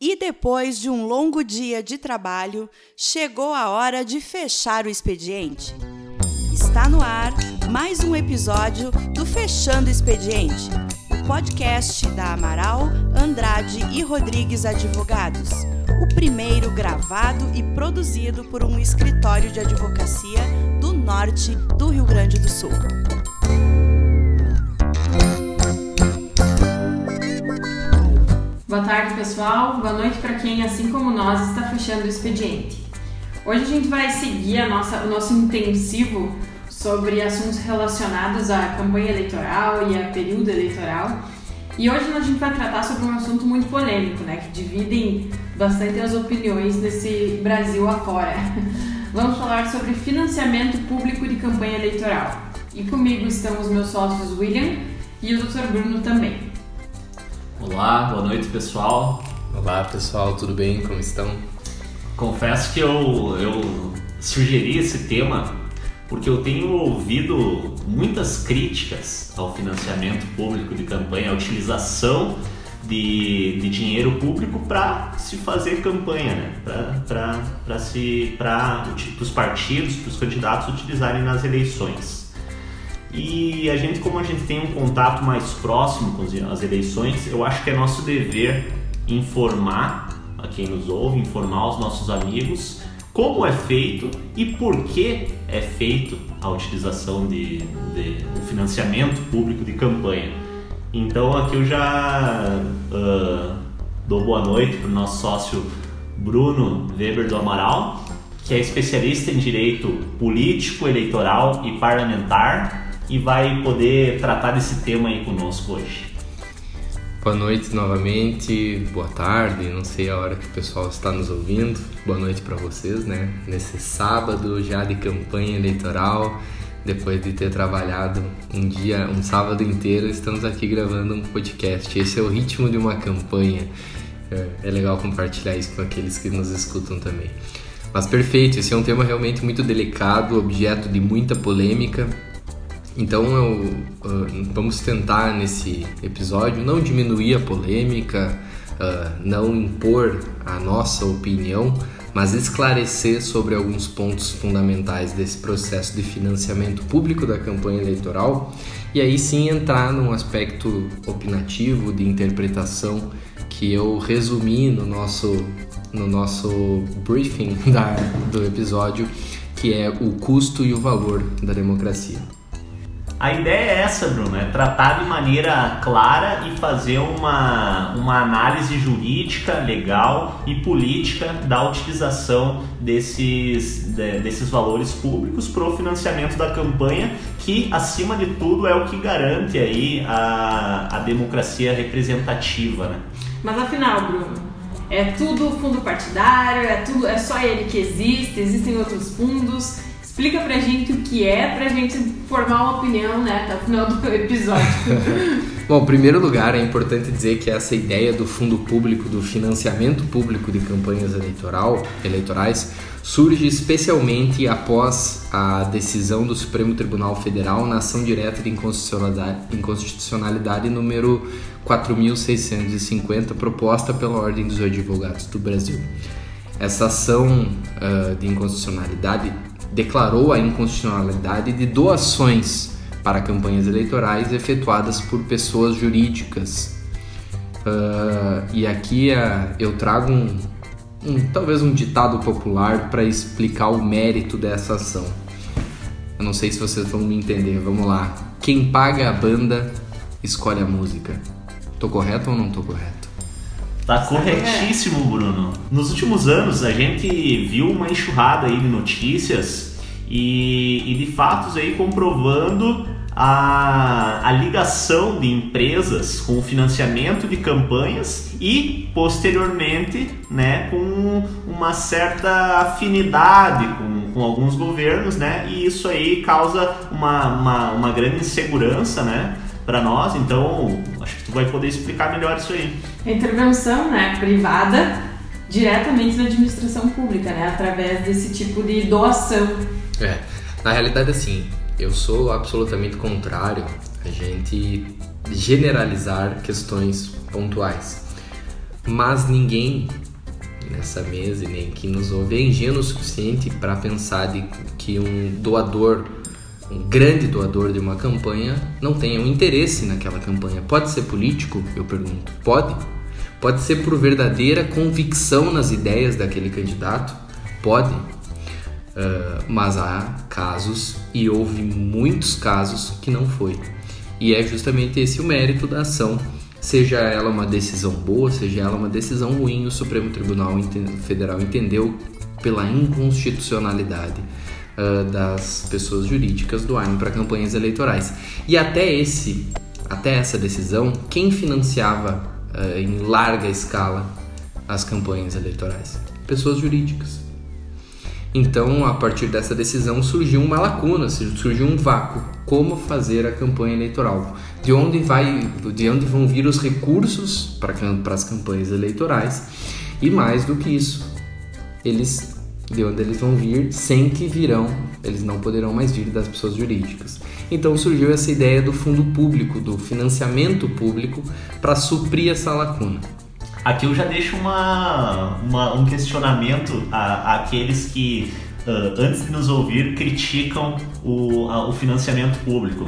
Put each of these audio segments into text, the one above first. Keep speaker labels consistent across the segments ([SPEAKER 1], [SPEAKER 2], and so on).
[SPEAKER 1] E depois de um longo dia de trabalho, chegou a hora de fechar o expediente. Está no ar mais um episódio do Fechando o Expediente, o podcast da Amaral, Andrade e Rodrigues Advogados. O primeiro gravado e produzido por um escritório de advocacia do norte do Rio Grande do Sul.
[SPEAKER 2] Boa tarde, pessoal. Boa noite para quem, assim como nós, está fechando o expediente. Hoje a gente vai seguir nossa, o nosso intensivo sobre assuntos relacionados à campanha eleitoral e a período eleitoral. E hoje a gente vai tratar sobre um assunto muito polêmico, né, que dividem bastante as opiniões nesse Brasil afora. Vamos falar sobre financiamento público de campanha eleitoral. E comigo estão os meus sócios William e o Dr. Bruno também.
[SPEAKER 3] Olá, boa noite pessoal.
[SPEAKER 4] Olá pessoal, tudo bem? Como estão?
[SPEAKER 3] Confesso que eu, eu sugeri esse tema porque eu tenho ouvido muitas críticas ao financiamento público de campanha, à utilização de, de dinheiro público para se fazer campanha, né? para os partidos, para os candidatos utilizarem nas eleições. E a gente, como a gente tem um contato mais próximo com as eleições, eu acho que é nosso dever informar a quem nos ouve, informar os nossos amigos como é feito e por que é feito a utilização de, de financiamento público de campanha. Então aqui eu já uh, dou boa noite para o nosso sócio Bruno Weber do Amaral, que é especialista em direito político, eleitoral e parlamentar e vai poder tratar desse tema aí conosco hoje.
[SPEAKER 4] Boa noite novamente, boa tarde, não sei a hora que o pessoal está nos ouvindo. Boa noite para vocês, né? Nesse sábado já de campanha eleitoral, depois de ter trabalhado um dia, um sábado inteiro, estamos aqui gravando um podcast. Esse é o ritmo de uma campanha. É, é legal compartilhar isso com aqueles que nos escutam também. Mas perfeito, esse é um tema realmente muito delicado, objeto de muita polêmica então eu, uh, vamos tentar nesse episódio não diminuir a polêmica, uh, não impor a nossa opinião, mas esclarecer sobre alguns pontos fundamentais desse processo de financiamento público da campanha eleitoral e aí sim entrar num aspecto opinativo de interpretação que eu resumi no nosso, no nosso briefing da, do episódio, que é o custo e o valor da democracia.
[SPEAKER 3] A ideia é essa, Bruno, é tratar de maneira clara e fazer uma, uma análise jurídica, legal e política da utilização desses, de, desses valores públicos para o financiamento da campanha, que acima de tudo é o que garante aí a, a democracia representativa. Né?
[SPEAKER 2] Mas afinal, Bruno, é tudo fundo partidário, é tudo, é só ele que existe, existem outros fundos. Explica pra gente o que é, pra gente formar uma opinião, né, até o final do episódio.
[SPEAKER 4] Bom, em primeiro lugar, é importante dizer que essa ideia do fundo público, do financiamento público de campanhas eleitoral, eleitorais, surge especialmente após a decisão do Supremo Tribunal Federal na ação direta de inconstitucionalidade, inconstitucionalidade número 4.650, proposta pela Ordem dos Advogados do Brasil. Essa ação uh, de inconstitucionalidade declarou a inconstitucionalidade de doações para campanhas eleitorais efetuadas por pessoas jurídicas. Uh, e aqui uh, eu trago um, um, talvez um ditado popular para explicar o mérito dessa ação. Eu não sei se vocês vão me entender, vamos lá. Quem paga a banda escolhe a música. Tô correto ou não tô correto?
[SPEAKER 3] Tá corretíssimo, Bruno. Nos últimos anos a gente viu uma enxurrada aí de notícias e, e de fatos aí comprovando a, a, ligação de empresas com o financiamento de campanhas e posteriormente né, com uma certa afinidade com, com alguns governos né, e isso aí causa uma, uma, uma grande insegurança né, para nós, então acho que tu vai poder explicar melhor isso aí.
[SPEAKER 2] A intervenção né, privada diretamente na administração pública, né, através desse tipo de doação.
[SPEAKER 4] É, na realidade assim, eu sou absolutamente contrário a gente generalizar questões pontuais. Mas ninguém nessa mesa e nem quem nos ouve é ingênuo o suficiente para pensar de que um doador, um grande doador de uma campanha, não tenha um interesse naquela campanha. Pode ser político? Eu pergunto. Pode? Pode ser por verdadeira convicção nas ideias daquele candidato? Pode. Uh, mas há casos, e houve muitos casos, que não foi. E é justamente esse o mérito da ação seja ela uma decisão boa, seja ela uma decisão ruim, o Supremo Tribunal Federal entendeu pela inconstitucionalidade uh, das pessoas jurídicas doarem para campanhas eleitorais. E até esse, até essa decisão, quem financiava uh, em larga escala as campanhas eleitorais? Pessoas jurídicas. Então, a partir dessa decisão surgiu uma lacuna, surgiu um vácuo. Como fazer a campanha eleitoral? De onde vai, de onde vão vir os recursos para, as campanhas eleitorais? E mais do que isso, eles de onde eles vão vir, sem que virão, eles não poderão mais vir das pessoas jurídicas. Então surgiu essa ideia do fundo público, do financiamento público para suprir essa lacuna.
[SPEAKER 3] Aqui eu já deixo uma, uma um questionamento a, àqueles que, uh, antes de nos ouvir, criticam o, a, o financiamento público.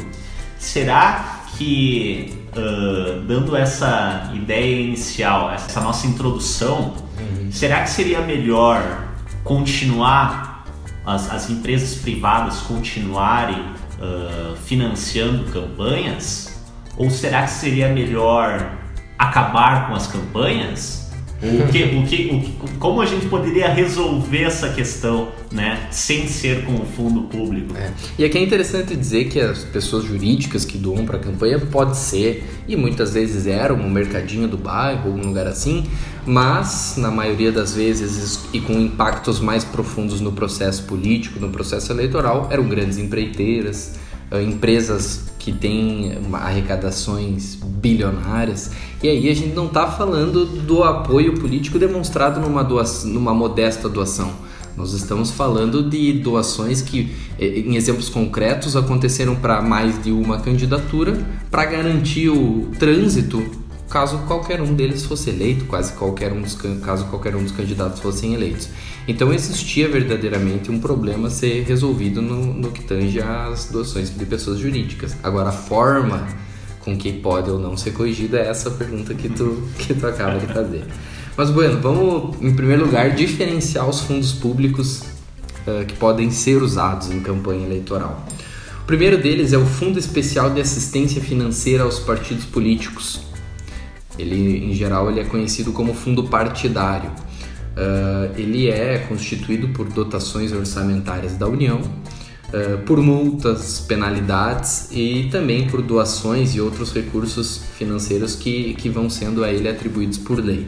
[SPEAKER 3] Será que, uh, dando essa ideia inicial, essa nossa introdução, uhum. será que seria melhor continuar, as, as empresas privadas continuarem uh, financiando campanhas? Ou será que seria melhor acabar com as campanhas? O que, o que, o como a gente poderia resolver essa questão, né, sem ser com o fundo público?
[SPEAKER 4] É. E aqui é interessante dizer que as pessoas jurídicas que doam para a campanha pode ser e muitas vezes eram um mercadinho do bairro, algum lugar assim, mas na maioria das vezes e com impactos mais profundos no processo político, no processo eleitoral, eram grandes empreiteiras, eh, empresas que têm arrecadações bilionárias. E aí a gente não está falando do apoio político demonstrado numa, doação, numa modesta doação. Nós estamos falando de doações que, eh, em exemplos concretos, aconteceram para mais de uma candidatura para garantir o trânsito caso qualquer um deles fosse eleito, quase qualquer um dos, caso qualquer um dos candidatos fossem eleitos. Então existia verdadeiramente um problema a ser resolvido no, no que tange às doações de pessoas jurídicas. Agora a forma com que pode ou não ser corrigida é essa pergunta que tu, que tu acaba de fazer. Mas bueno, vamos em primeiro lugar diferenciar os fundos públicos uh, que podem ser usados em campanha eleitoral. O primeiro deles é o Fundo Especial de Assistência Financeira aos Partidos Políticos, ele, em geral, ele é conhecido como fundo partidário. Uh, ele é constituído por dotações orçamentárias da União, uh, por multas, penalidades e também por doações e outros recursos financeiros que, que vão sendo a ele atribuídos por lei.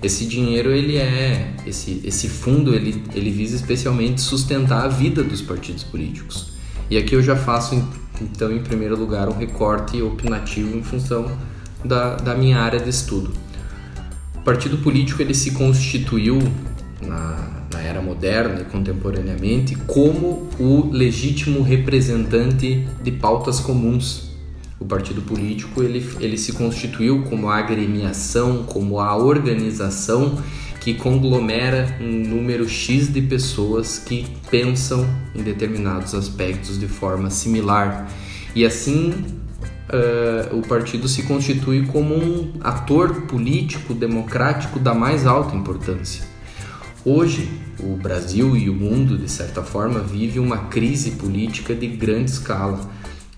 [SPEAKER 4] Esse dinheiro, ele é, esse, esse fundo, ele, ele visa especialmente sustentar a vida dos partidos políticos. E aqui eu já faço, então, em primeiro lugar, um recorte opinativo em função da, da minha área de estudo. O partido político ele se constituiu na, na era moderna e contemporaneamente como o legítimo representante de pautas comuns. O partido político ele, ele se constituiu como a agremiação, como a organização que conglomera um número X de pessoas que pensam em determinados aspectos de forma similar. E assim uh, o partido se constitui como um ator político democrático da mais alta importância. Hoje, o Brasil e o mundo, de certa forma, vive uma crise política de grande escala.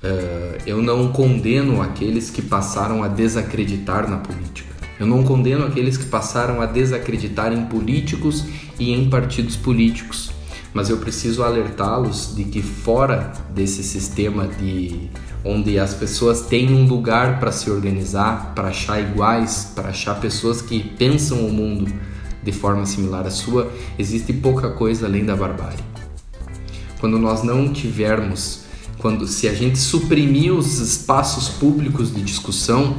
[SPEAKER 4] Uh, eu não condeno aqueles que passaram a desacreditar na política. Eu não condeno aqueles que passaram a desacreditar em políticos e em partidos políticos. Mas eu preciso alertá-los de que fora desse sistema de onde as pessoas têm um lugar para se organizar, para achar iguais, para achar pessoas que pensam o mundo de forma similar à sua, existe pouca coisa além da barbárie. Quando nós não tivermos, quando se a gente suprimir os espaços públicos de discussão,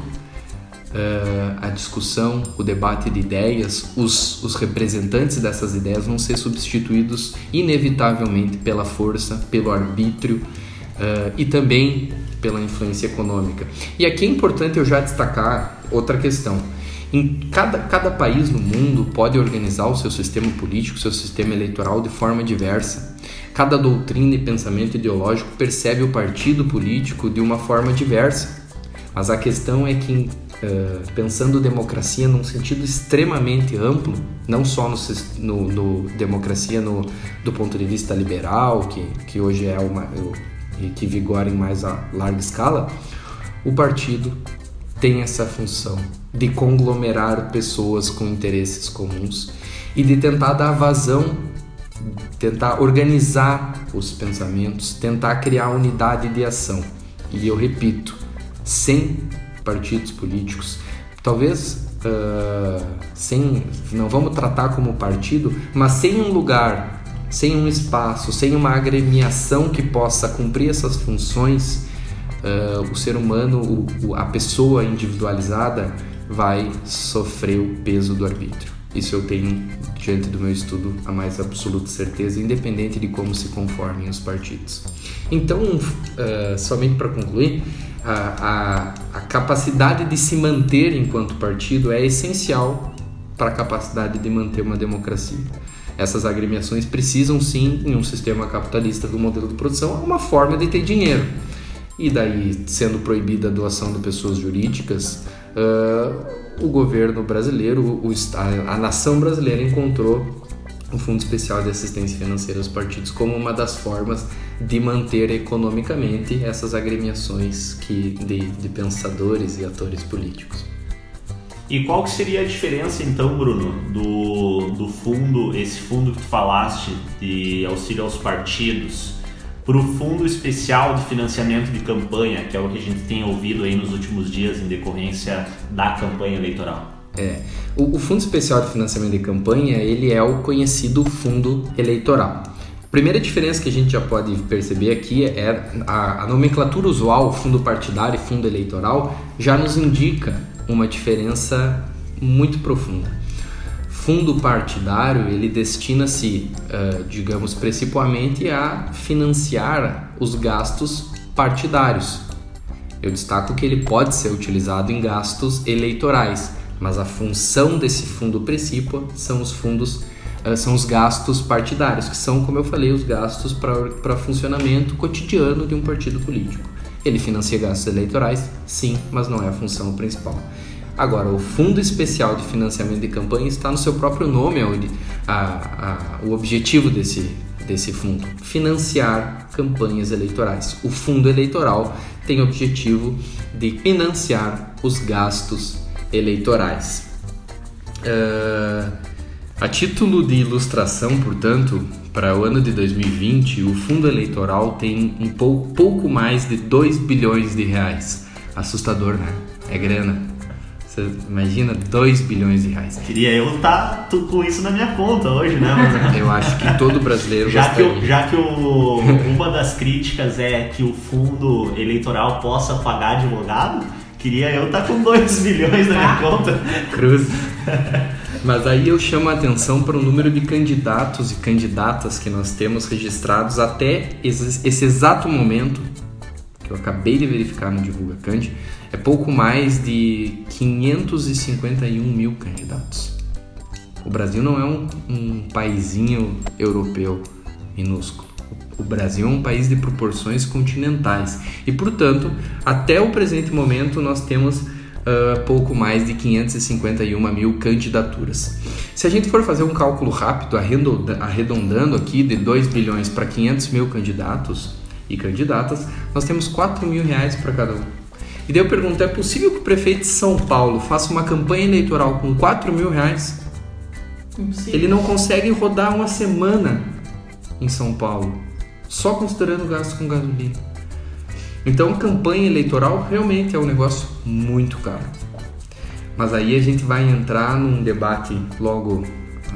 [SPEAKER 4] uh, a discussão, o debate de ideias, os, os representantes dessas ideias vão ser substituídos inevitavelmente pela força, pelo arbítrio uh, e também pela influência econômica. E aqui é importante eu já destacar outra questão, Em cada, cada país no mundo pode organizar o seu sistema político, seu sistema eleitoral de forma diversa. Cada doutrina e pensamento ideológico percebe o partido político de uma forma diversa. Mas a questão é que, uh, pensando democracia num sentido extremamente amplo, não só no, no, no democracia no, do ponto de vista liberal, que, que hoje é uma, que vigora em mais a larga escala, o partido tem essa função de conglomerar pessoas com interesses comuns e de tentar dar vazão, tentar organizar os pensamentos, tentar criar unidade de ação. E eu repito, sem partidos políticos, talvez uh, sem, não vamos tratar como partido, mas sem um lugar, sem um espaço, sem uma agremiação que possa cumprir essas funções, uh, o ser humano, o, a pessoa individualizada vai sofrer o peso do arbítrio. Isso eu tenho diante do meu estudo a mais absoluta certeza, independente de como se conformem os partidos. Então, uh, somente para concluir, a, a, a capacidade de se manter enquanto partido é essencial para a capacidade de manter uma democracia. Essas agremiações precisam sim, em um sistema capitalista do modelo de produção, uma forma de ter dinheiro. E daí, sendo proibida a doação de pessoas jurídicas, uh, o governo brasileiro, o, a, a nação brasileira encontrou o Fundo Especial de Assistência Financeira aos Partidos como uma das formas de manter economicamente essas agremiações que, de, de pensadores e atores políticos.
[SPEAKER 3] E qual que seria a diferença então, Bruno, do, do fundo, esse fundo que tu falaste de auxílio aos partidos, para o Fundo Especial de Financiamento de Campanha, que é o que a gente tem ouvido aí nos últimos dias em decorrência da campanha eleitoral?
[SPEAKER 4] É, o, o Fundo Especial de Financiamento de Campanha, ele é o conhecido fundo eleitoral. A primeira diferença que a gente já pode perceber aqui é a, a nomenclatura usual, fundo partidário e fundo eleitoral, já nos indica uma diferença muito profunda. Fundo partidário ele destina-se, uh, digamos, principalmente a financiar os gastos partidários. Eu destaco que ele pode ser utilizado em gastos eleitorais, mas a função desse fundo principal são os fundos, uh, são os gastos partidários, que são, como eu falei, os gastos para funcionamento cotidiano de um partido político. Ele financia gastos eleitorais, sim, mas não é a função principal. Agora, o Fundo Especial de Financiamento de Campanha está no seu próprio nome, onde a, a, o objetivo desse, desse fundo, financiar campanhas eleitorais. O fundo eleitoral tem o objetivo de financiar os gastos eleitorais. Uh, a título de ilustração, portanto, para o ano de 2020, o fundo eleitoral tem um pouco, pouco mais de 2 bilhões de reais. Assustador, né? É grana. Você imagina 2 bilhões de reais.
[SPEAKER 3] Queria eu estar tá com isso na minha conta hoje, né?
[SPEAKER 4] eu acho que todo brasileiro
[SPEAKER 3] já que, o, já que o, uma das críticas é que o fundo eleitoral possa pagar advogado, queria eu estar tá com 2 bilhões na minha conta.
[SPEAKER 4] Cruz. Mas aí eu chamo a atenção para o número de candidatos e candidatas que nós temos registrados até esse exato momento, que eu acabei de verificar no Divulga Cante, é pouco mais de 551 mil candidatos. O Brasil não é um, um europeu minúsculo. O Brasil é um país de proporções continentais e, portanto, até o presente momento nós temos uh, pouco mais de 551 mil candidaturas. Se a gente for fazer um cálculo rápido, arredondando aqui de 2 bilhões para 500 mil candidatos e candidatas, nós temos 4 mil reais para cada um. E daí eu pergunto, é possível que o prefeito de São Paulo faça uma campanha eleitoral com 4 mil reais? Impossível. Ele não consegue rodar uma semana em São Paulo, só considerando o gasto com gasolina. Então, campanha eleitoral realmente é um negócio muito caro. Mas aí a gente vai entrar num debate logo,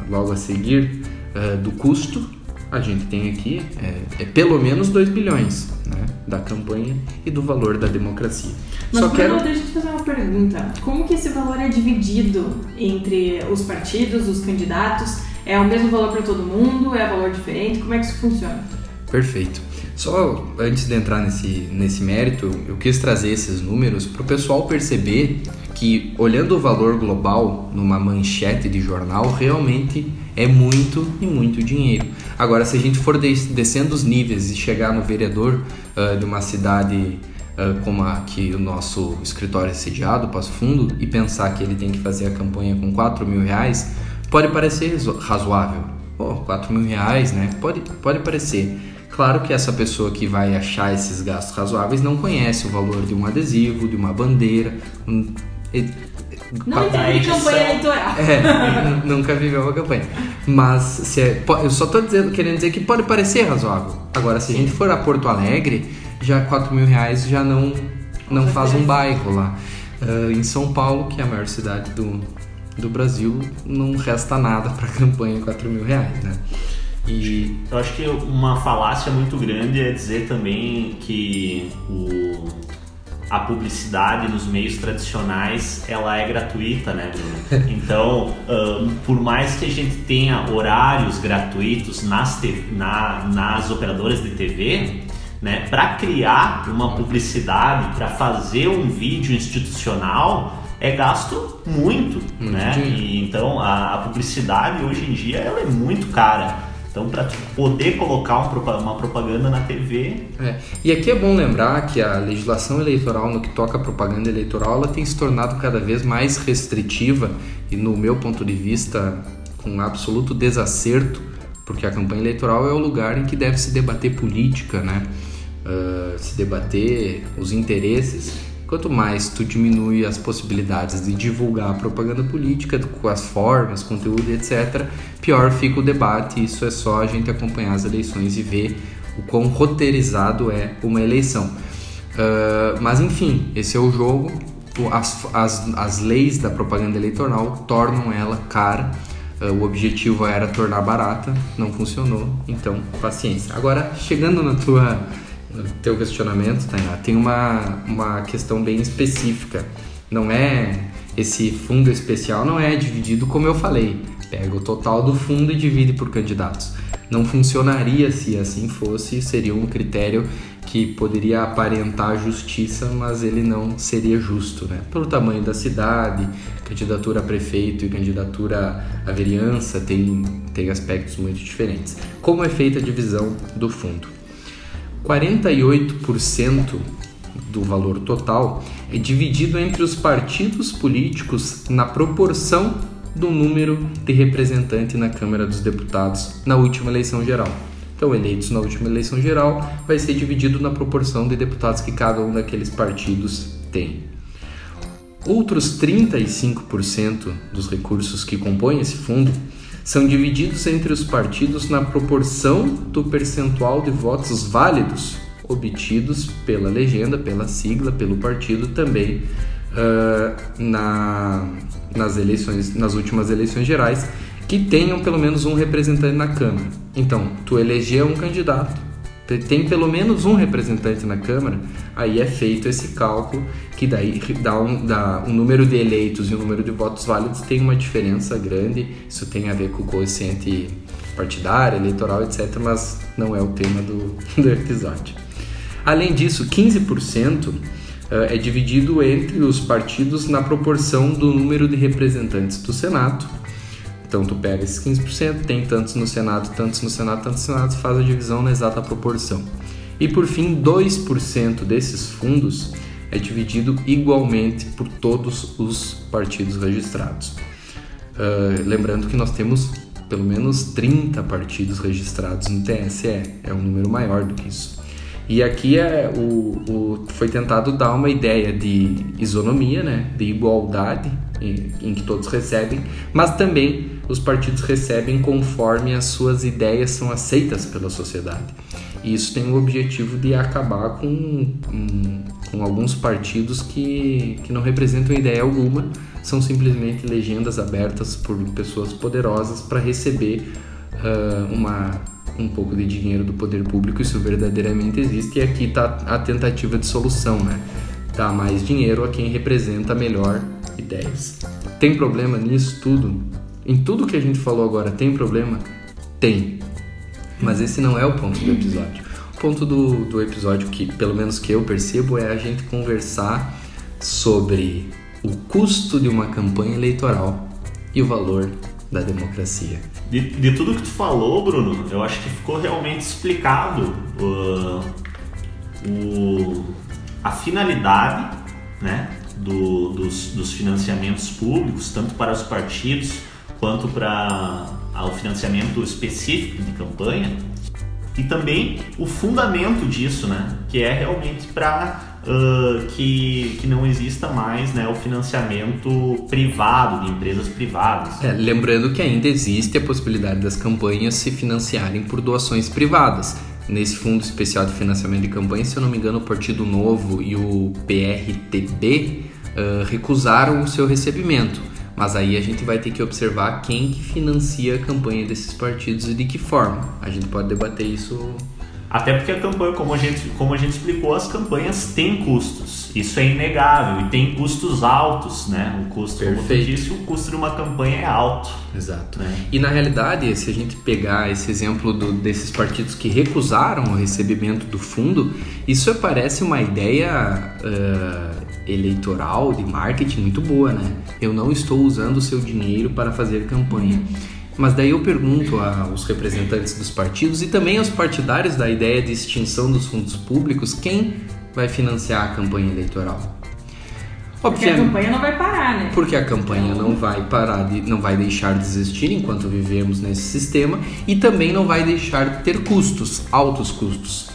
[SPEAKER 4] logo a seguir uh, do custo. A gente tem aqui é, é pelo menos 2 bilhões né, da campanha e do valor da democracia.
[SPEAKER 2] Mas Só quero... deixa eu te fazer uma pergunta. Como que esse valor é dividido entre os partidos, os candidatos? É o mesmo valor para todo mundo? É valor diferente? Como é que isso funciona?
[SPEAKER 4] Perfeito. Só antes de entrar nesse, nesse mérito, eu quis trazer esses números para o pessoal perceber que, olhando o valor global numa manchete de jornal, realmente é muito e muito dinheiro. Agora, se a gente for descendo os níveis e chegar no vereador uh, de uma cidade como a que o nosso escritório é sediado, Passo Fundo, e pensar que ele tem que fazer a campanha com 4 mil reais, pode parecer razoável. Pô, 4 mil reais, né? Pode, pode parecer. Claro que essa pessoa que vai achar esses gastos razoáveis não conhece o valor de um adesivo, de uma bandeira. Um,
[SPEAKER 2] não entende campanha eleitoral.
[SPEAKER 4] É, nunca viveu uma campanha. Mas se é, eu só estou querendo dizer que pode parecer razoável. Agora, se a gente for a Porto Alegre, já 4 mil reais já não, não faz um bairro lá. Uh, em São Paulo, que é a maior cidade do, do Brasil, não resta nada para a campanha 4 mil reais, né?
[SPEAKER 3] E eu acho que uma falácia muito grande é dizer também que o, a publicidade nos meios tradicionais ela é gratuita, né, Bruno? Então, um, por mais que a gente tenha horários gratuitos nas, na, nas operadoras de TV, né, para criar uma publicidade, para fazer um vídeo institucional, é gasto muito, muito né? E, então a, a publicidade hoje em dia ela é muito cara. Então, para poder colocar uma propaganda na TV.
[SPEAKER 4] É. E aqui é bom lembrar que a legislação eleitoral, no que toca a propaganda eleitoral, ela tem se tornado cada vez mais restritiva e, no meu ponto de vista, com absoluto desacerto, porque a campanha eleitoral é o lugar em que deve se debater política, né? Uh, se debater os interesses Quanto mais tu diminui as possibilidades de divulgar a propaganda política com as formas, conteúdo, etc., pior fica o debate. Isso é só a gente acompanhar as eleições e ver o quão roteirizado é uma eleição. Uh, mas enfim, esse é o jogo. As, as, as leis da propaganda eleitoral tornam ela cara. Uh, o objetivo era tornar barata, não funcionou, então paciência. Agora, chegando na tua teu questionamento, Tainá, tem uma, uma questão bem específica. Não é esse fundo especial não é dividido como eu falei. Pega o total do fundo e divide por candidatos. Não funcionaria se assim fosse, seria um critério que poderia aparentar justiça, mas ele não seria justo, né? Pelo tamanho da cidade, candidatura a prefeito e candidatura a vereança tem, tem aspectos muito diferentes. Como é feita a divisão do fundo? 48% do valor total é dividido entre os partidos políticos na proporção do número de representantes na Câmara dos Deputados na última eleição geral. Então, eleitos na última eleição geral vai ser dividido na proporção de deputados que cada um daqueles partidos tem. Outros 35% dos recursos que compõem esse fundo são divididos entre os partidos na proporção do percentual de votos válidos obtidos pela legenda, pela sigla, pelo partido também uh, na, nas eleições, nas últimas eleições gerais, que tenham pelo menos um representante na Câmara. Então, tu eleger um candidato, tem pelo menos um representante na Câmara, aí é feito esse cálculo que daí dá um, dá um número de eleitos e um número de votos válidos tem uma diferença grande. Isso tem a ver com o coeficiente partidário, eleitoral, etc., mas não é o tema do, do episódio. Além disso, 15% eh, é dividido entre os partidos na proporção do número de representantes do Senado então tu pega esses 15%, tem tantos no Senado, tantos no Senado, tantos no Senado, faz a divisão na exata proporção. E por fim, 2% desses fundos é dividido igualmente por todos os partidos registrados. Uh, lembrando que nós temos pelo menos 30 partidos registrados no TSE, é um número maior do que isso. E aqui é o, o, foi tentado dar uma ideia de isonomia, né, de igualdade em, que todos recebem, mas também os partidos recebem conforme as suas ideias são aceitas pela sociedade. E isso tem o objetivo de acabar com, com, com alguns partidos que, que não representam ideia alguma, são simplesmente legendas abertas por pessoas poderosas para receber uh, uma, um pouco de dinheiro do poder público, isso verdadeiramente existe, e aqui está a tentativa de solução, né? Dar mais dinheiro a quem representa melhor ideias. Tem problema nisso tudo? Em tudo que a gente falou agora, tem problema? Tem. Mas esse não é o ponto do episódio. O ponto do, do episódio, que pelo menos que eu percebo, é a gente conversar sobre o custo de uma campanha eleitoral e o valor da democracia.
[SPEAKER 3] De, de tudo que tu falou, Bruno, eu acho que ficou realmente explicado uh, o, a finalidade né, do, dos, dos financiamentos públicos, tanto para os partidos quanto para o financiamento específico de campanha, e também o fundamento disso, né, que é realmente para uh, que, que não exista mais né, o financiamento privado de empresas privadas.
[SPEAKER 4] É, lembrando que ainda existe a possibilidade das campanhas se financiarem por doações privadas. Nesse Fundo Especial de Financiamento de Campanha, se eu não me engano, o Partido Novo e o PRTB uh, recusaram o seu recebimento. Mas aí a gente vai ter que observar quem que financia a campanha desses partidos e de que forma. A gente pode debater isso
[SPEAKER 3] até porque a campanha, como a gente, como a gente explicou, as campanhas têm custos. Isso é inegável e tem custos altos, né? O custo, Perfeito. como tu disse, o custo de uma campanha é alto.
[SPEAKER 4] Exato. Né? E na realidade, se a gente pegar esse exemplo do, desses partidos que recusaram o recebimento do fundo, isso parece uma ideia uh, eleitoral de marketing muito boa, né? Eu não estou usando o seu dinheiro para fazer campanha. Mas daí eu pergunto aos representantes dos partidos e também aos partidários da ideia de extinção dos fundos públicos quem vai financiar a campanha eleitoral.
[SPEAKER 2] Porque a campanha não vai parar, né?
[SPEAKER 4] Porque a campanha então... não vai parar, de, não vai deixar de existir enquanto vivemos nesse sistema e também não vai deixar de ter custos, altos custos.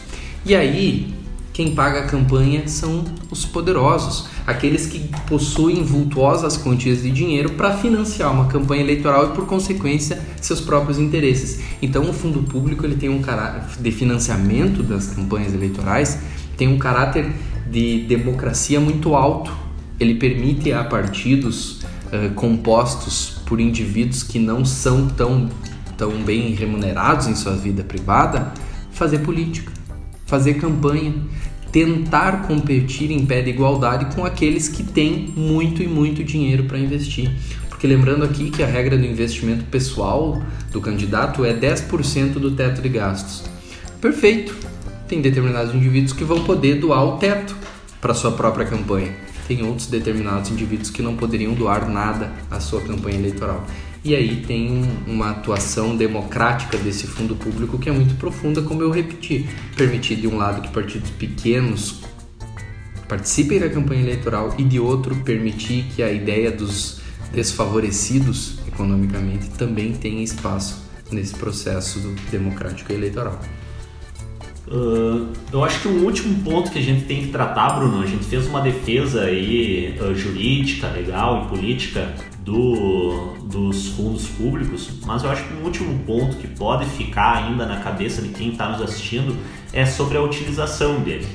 [SPEAKER 4] E aí, quem paga a campanha são os poderosos, aqueles que possuem vultuosas quantias de dinheiro para financiar uma campanha eleitoral e, por consequência, seus próprios interesses. Então, o fundo público ele tem um caráter de financiamento das campanhas eleitorais tem um caráter de democracia muito alto. Ele permite a partidos uh, compostos por indivíduos que não são tão, tão bem remunerados em sua vida privada fazer política, fazer campanha, tentar competir em pé de igualdade com aqueles que têm muito e muito dinheiro para investir. Porque lembrando aqui que a regra do investimento pessoal do candidato é 10% do teto de gastos. Perfeito. Tem determinados indivíduos que vão poder doar o teto para sua própria campanha. Tem outros determinados indivíduos que não poderiam doar nada à sua campanha eleitoral. E aí tem uma atuação democrática desse fundo público que é muito profunda, como eu repeti. Permitir de um lado que partidos pequenos participem da campanha eleitoral e de outro permitir que a ideia dos desfavorecidos economicamente também tenha espaço nesse processo democrático eleitoral.
[SPEAKER 3] Uh, eu acho que um último ponto que a gente tem que tratar, Bruno, a gente fez uma defesa aí uh, jurídica, legal e política do, dos fundos públicos, mas eu acho que um último ponto que pode ficar ainda na cabeça de quem está nos assistindo é sobre a utilização dele.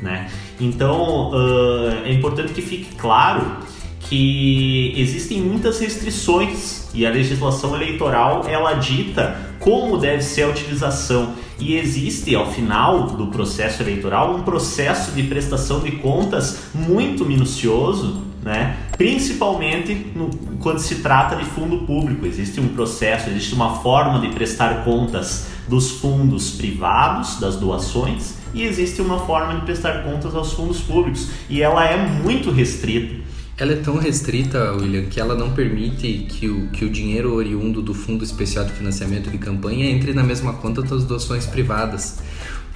[SPEAKER 3] Né? Então uh, é importante que fique claro que existem muitas restrições e a legislação eleitoral ela dita como deve ser a utilização e existe ao final do processo eleitoral um processo de prestação de contas muito minucioso né? principalmente no, quando se trata de fundo público. Existe um processo, existe uma forma de prestar contas dos fundos privados, das doações, e existe uma forma de prestar contas aos fundos públicos, e ela é muito restrita.
[SPEAKER 4] Ela é tão restrita, William, que ela não permite que o, que o dinheiro oriundo do Fundo Especial de Financiamento de Campanha entre na mesma conta das doações privadas.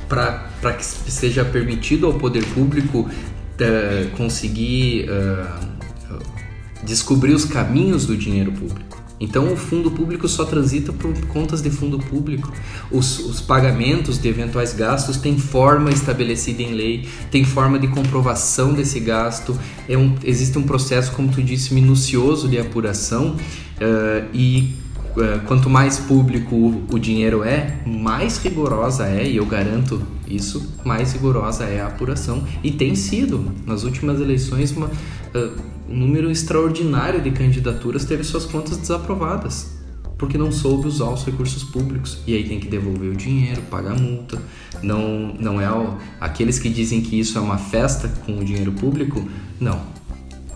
[SPEAKER 4] Para que seja permitido ao poder público uh, conseguir uh, descobrir os caminhos do dinheiro público. Então, o fundo público só transita por contas de fundo público. Os, os, pagamentos de eventuais gastos têm forma estabelecida em lei, tem forma de comprovação desse gasto. É um, existe um processo, como tu disse, minucioso de apuração uh, e é, quanto mais público o dinheiro é, mais rigorosa é, e eu garanto isso, mais rigorosa é a apuração. E tem sido, nas últimas eleições, uma, uh, um número extraordinário de candidaturas teve suas contas desaprovadas. Porque não soube usar os recursos públicos. E aí tem que devolver o dinheiro, pagar multa. Não, não é o, aqueles que dizem que isso é uma festa com o dinheiro público. Não,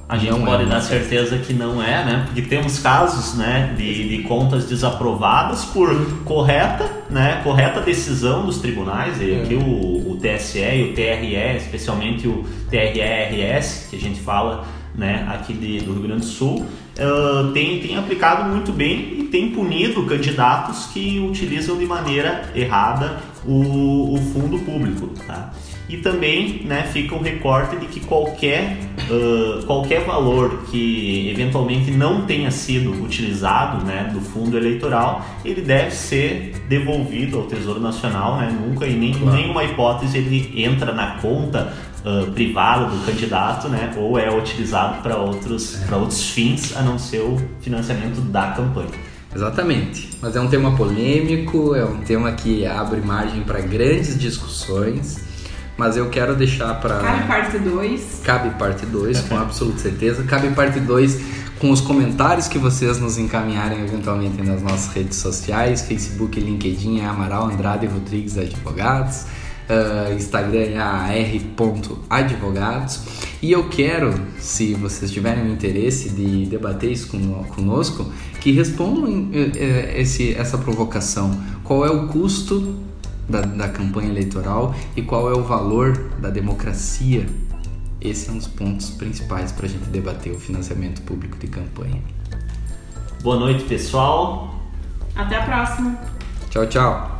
[SPEAKER 3] A gente
[SPEAKER 4] Não é
[SPEAKER 3] pode
[SPEAKER 4] uma
[SPEAKER 3] dar
[SPEAKER 4] festa.
[SPEAKER 3] certeza que não é, né? Porque temos casos, né, de, de contas desaprovadas por correta, né, correta decisão dos tribunais. E
[SPEAKER 4] É.
[SPEAKER 3] aqui o, o TSE e o TRE, especialmente o TRE-RS, que a gente fala, né, aqui de- do Rio Grande do Sul, ah, tem, tem aplicado muito bem e tem punido candidatos que utilizam de maneira errada o, o fundo público, tá? E também né, fica o recorte de que qualquer, ah, qualquer valor que eventualmente não tenha sido utilizado né, do fundo eleitoral, ele deve ser devolvido ao Tesouro Nacional, né? nunca em nem,
[SPEAKER 4] Claro.
[SPEAKER 3] nenhuma hipótese ele entra na conta ah, privada do candidato né, ou é utilizado para outros, para outros fins a não ser o financiamento da campanha.
[SPEAKER 4] Exatamente. Mas é um tema polêmico, é um tema que abre margem para grandes discussões. Mas eu quero deixar para.
[SPEAKER 2] Cabe parte 2.
[SPEAKER 4] Cabe parte 2, com absoluta certeza. Cabe parte 2 com os comentários que vocês nos encaminharem eventualmente nas nossas redes sociais, Facebook LinkedIn é Amaral Andrade Rodrigues Advogados, ah, Instagram é ar.advogados. E eu quero, se vocês tiverem interesse de debater isso com- conosco, que respondam eh, eh, esse, essa provocação. Qual é o custo da, da campanha eleitoral e qual é o valor da democracia esse é um dos pontos principais para a gente debater o financiamento público de campanha.
[SPEAKER 3] Boa noite, pessoal.
[SPEAKER 2] Até a próxima.
[SPEAKER 4] Tchau, tchau!